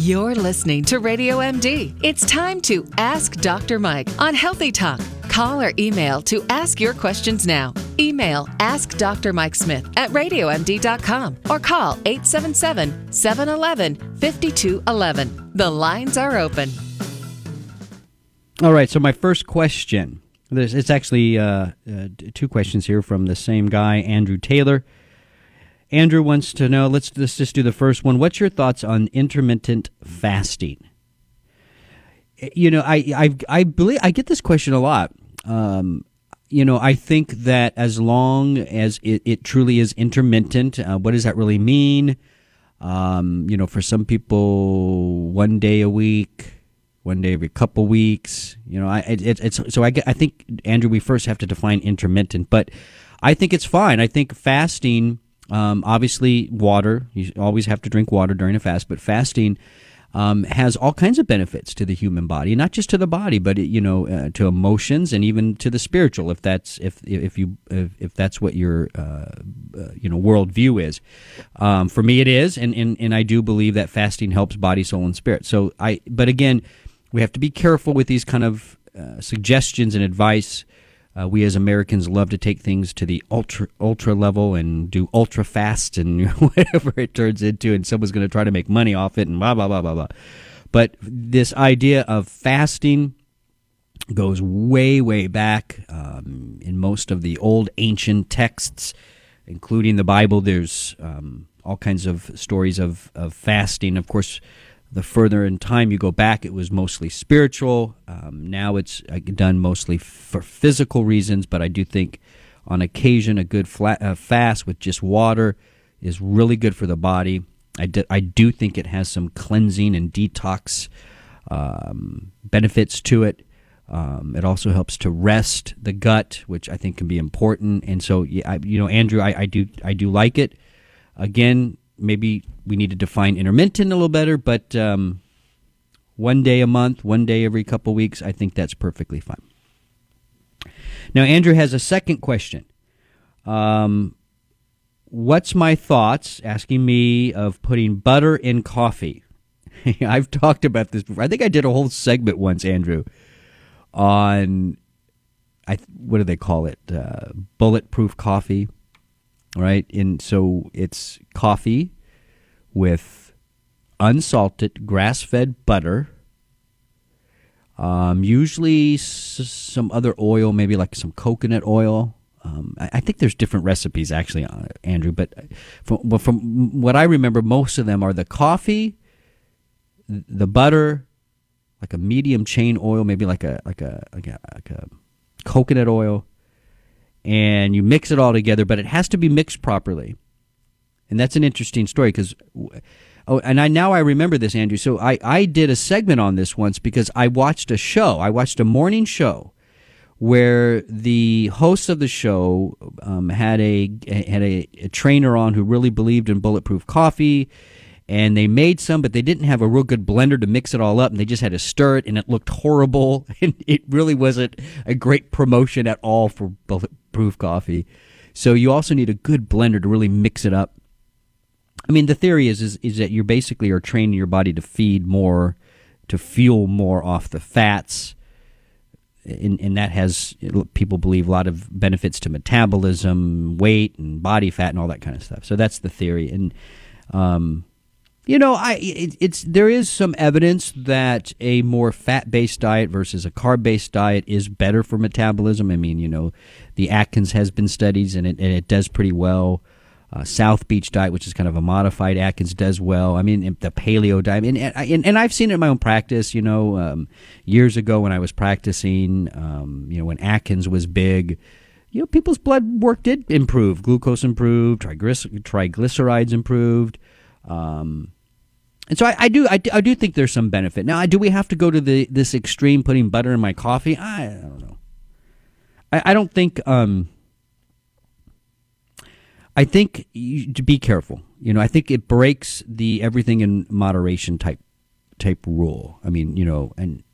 You're listening to Radio MD. It's time to Ask Dr. Mike on Healthy Talk. Call or email to ask your questions now. Email Ask Dr. Mike Smith at radiomd.com or call 877 711 5211. The lines are open. All right, so my first question. There's, it's actually uh, uh, two questions here from the same guy, Andrew Taylor. Andrew wants to know. Let's let's just do the first one. What's your thoughts on intermittent fasting? You know, I I I believe I get this question a lot. Um, you know, I think that as long as it, it truly is intermittent, uh, what does that really mean? Um, you know, for some people, one day a week, one day every couple weeks. You know, I it, it's so I I think Andrew, we first have to define intermittent, but I think it's fine. I think fasting um, obviously, water. You always have to drink water during a fast, but fasting um, has all kinds of benefits to the human body, not just to the body, but you know, uh, to emotions and even to the spiritual. If that's if if you if, if that's what your uh, uh, you know worldview is, um, for me it is, and, and and I do believe that fasting helps body, soul, and spirit. So I, but again, we have to be careful with these kind of uh, suggestions and advice uh, we as Americans love to take things to the ultra ultra level and do ultra fast and whatever it turns into, and someone's going to try to make money off it and blah blah blah blah blah. But this idea of fasting goes way way back um, in most of the old ancient texts, including the Bible. There's um, all kinds of stories of, of fasting. Of course, the further in time you go back, it was mostly spiritual. Um, now it's uh, done mostly for physical reasons, but I do think on occasion a good flat, uh, fast with just water is really good for the body. I do, I do think it has some cleansing and detox um, benefits to it. Um, it also helps to rest the gut, which I think can be important. And so, yeah, I, you know, Andrew, I, I do I do like it. Again, maybe we need to define intermittent a little better, but um, one day a month, one day every couple weeks, I think that's perfectly fine. Now, Andrew has a second question. Um, what's my thoughts, asking me, of putting butter in coffee? I've talked about this before. I think I did a whole segment once, Andrew, on I what do they call it? Uh, bulletproof coffee right? And so it's coffee with unsalted grass fed butter. Um, usually s- some other oil, maybe like some coconut oil. Um, I, I, think there's different recipes actually, uh, Andrew, but from, but from what I remember, most of them are the coffee, the butter, like a medium chain oil, maybe like a like a like a, like a coconut oil, and you mix it all together, but it has to be mixed properly. And that's an interesting story because, oh, and I now I remember this, Andrew. So I, I did a segment on this once because I watched a show. I watched a morning show where the host of the show um, had a had a, a trainer on who really believed in bulletproof coffee and they made some, but they didn't have a real good blender to mix it all up, and they just had to stir it, and it looked horrible, and it really wasn't a great promotion at all for bulletproof coffee. So you also need a good blender to really mix it up. I mean, the theory is is, is that you basically are training your body to feed more, to fuel more off the fats, and, and that has people believe a lot of benefits to metabolism, weight, and body fat, and all that kind of stuff. So that's the theory, and um, you know, I it, it's there is some evidence that a more fat-based diet versus a carb-based diet is better for metabolism. I mean, you know, the Atkins has been studied and it and it does pretty well. Uh, South Beach diet, which is kind of a modified Atkins, does well. I mean, the paleo diet, and and, and I've seen it in my own practice. You know, um, years ago when I was practicing, um, you know, when Atkins was big, you know, people's blood work did improve. Glucose improved, triglycerides improved. Um, and so I, I do I, I, do think there's some benefit. Now, do we have to go to the this extreme putting butter in my coffee? I, I don't know. I, I don't think. Um, I think you, to be careful. You know, I think it breaks the everything in moderation type type rule. I mean, you know, and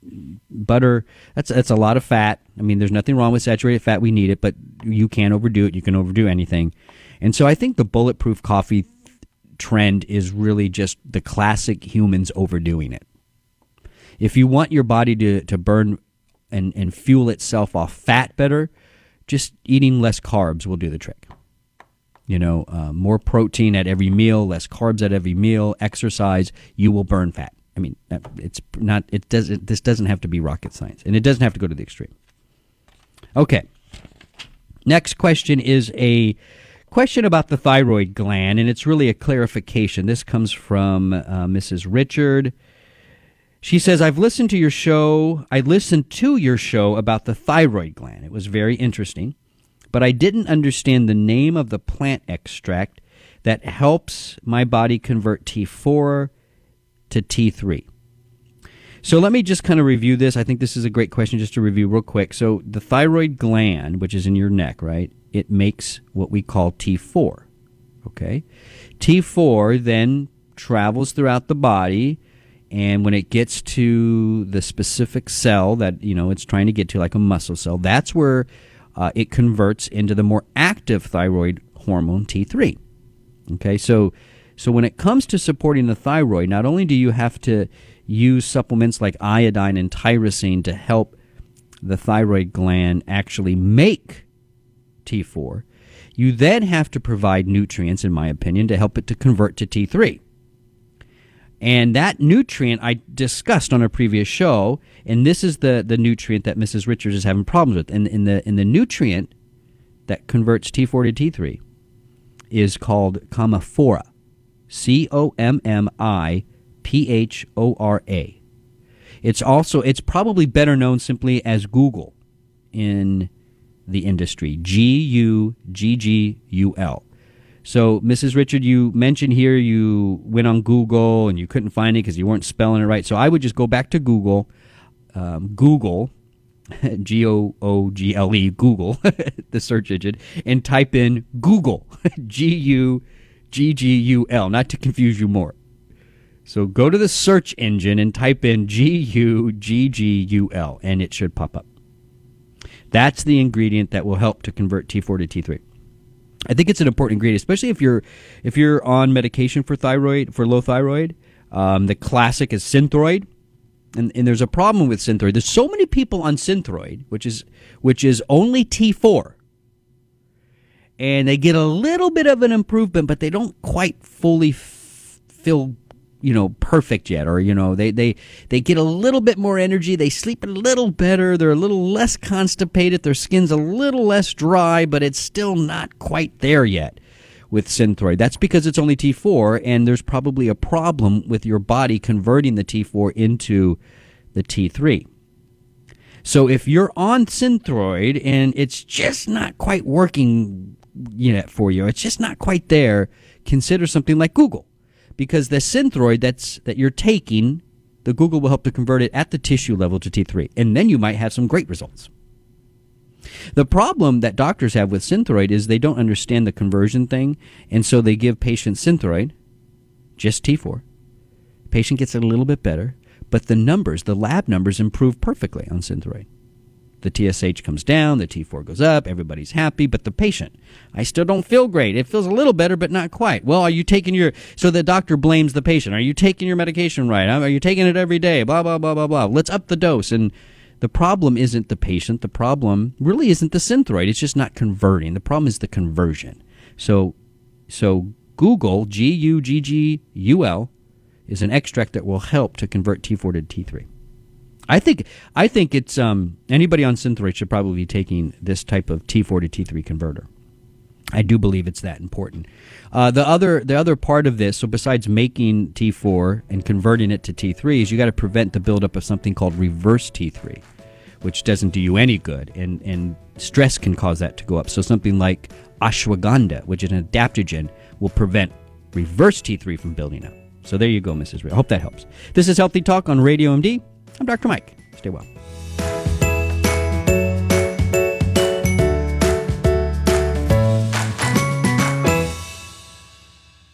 butter that's that's a lot of fat. I mean, there's nothing wrong with saturated fat. We need it, but you can't overdo it. You can overdo anything. And so I think the bulletproof coffee trend is really just the classic humans overdoing it. If you want your body to, to burn and, and fuel itself off fat better, just eating less carbs will do the trick. You know, uh, more protein at every meal, less carbs at every meal, exercise, you will burn fat. I mean, it's not. It doesn't. This doesn't have to be rocket science, and it doesn't have to go to the extreme. Okay. Next question is a question about the thyroid gland, and it's really a clarification. This comes from uh, Mrs. Richard. She says, I've listened to your show. I listened to your show about the thyroid gland. It was very interesting, but I didn't understand the name of the plant extract that helps my body convert T4 to T3. So let me just kind of review this. I think this is a great question just to review real quick. So the thyroid gland, which is in your neck, right? It makes what we call T4. Okay? T4 then travels throughout the body and when it gets to the specific cell that you know it's trying to get to like a muscle cell that's where uh, it converts into the more active thyroid hormone t3 okay so so when it comes to supporting the thyroid not only do you have to use supplements like iodine and tyrosine to help the thyroid gland actually make T4. You then have to provide nutrients, in my opinion, to help it to convert to T3. And that nutrient I discussed on a previous show, and this is the, the nutrient that Mrs. Richards is having problems with. And in the in the nutrient that converts T4 to T3 is called Commiphora. C O M M I P H O R A. It's also it's probably better known simply as Guggul in the industry. G U G G U L. So, Mrs. Richard, you mentioned here you went on Google and you couldn't find it because you weren't spelling it right. So, I would just go back to Google, um, Google, G O O G L E, Google, the search engine, and type in Guggul, G U G G U L, not to confuse you more. So go to the search engine and type in G U G G U L, and it should pop up. That's the ingredient that will help to convert T4 to T3. I think it's an important ingredient, especially if you're if you're on medication for thyroid for low thyroid. Um, the classic is Synthroid, and, and there's a problem with Synthroid. There's so many people on Synthroid, which is which is only T4, and they get a little bit of an improvement, but they don't quite fully f- feel you know perfect yet or you know they they they get a little bit more energy they sleep a little better they're a little less constipated their skin's a little less dry but it's still not quite there yet with synthroid. That's because it's only T4 and there's probably a problem with your body converting the T4 into the T3 so if you're on synthroid and it's just not quite working yet for you it's just not quite there consider something like Guggul because the synthroid that's that you're taking, the Guggul will help to convert it at the tissue level to T3, and then you might have some great results. The problem that doctors have with synthroid is they don't understand the conversion thing, and so they give patients synthroid, just T4. Patient gets a little bit better, but the numbers, the lab numbers, improve perfectly on synthroid. The TSH comes down, the T4 goes up, everybody's happy, but the patient, I still don't feel great. It feels a little better, but not quite. Well, are you taking your, so the doctor blames the patient. Are you taking your medication right? Are you taking it every day? Blah, blah, blah, blah, blah. Let's up the dose. And the problem isn't the patient. The problem really isn't the synthroid. It's just not converting. The problem is the conversion. So, so Guggul, G U G G U L, is an extract that will help to convert T4 to T3. I think I think it's um, anybody on Synthroid should probably be taking this type of T4 to T3 converter. I do believe it's that important. Uh, the other the other part of this, so besides making T4 and converting it to T3, is you got to prevent the buildup of something called reverse T3, which doesn't do you any good, and and stress can cause that to go up. So something like ashwagandha, which is an adaptogen, will prevent reverse T3 from building up. So there you go, Mrs. Ray. I hope that helps. This is Healthy Talk on Radio MD. I'm Dr. Mike. Stay well.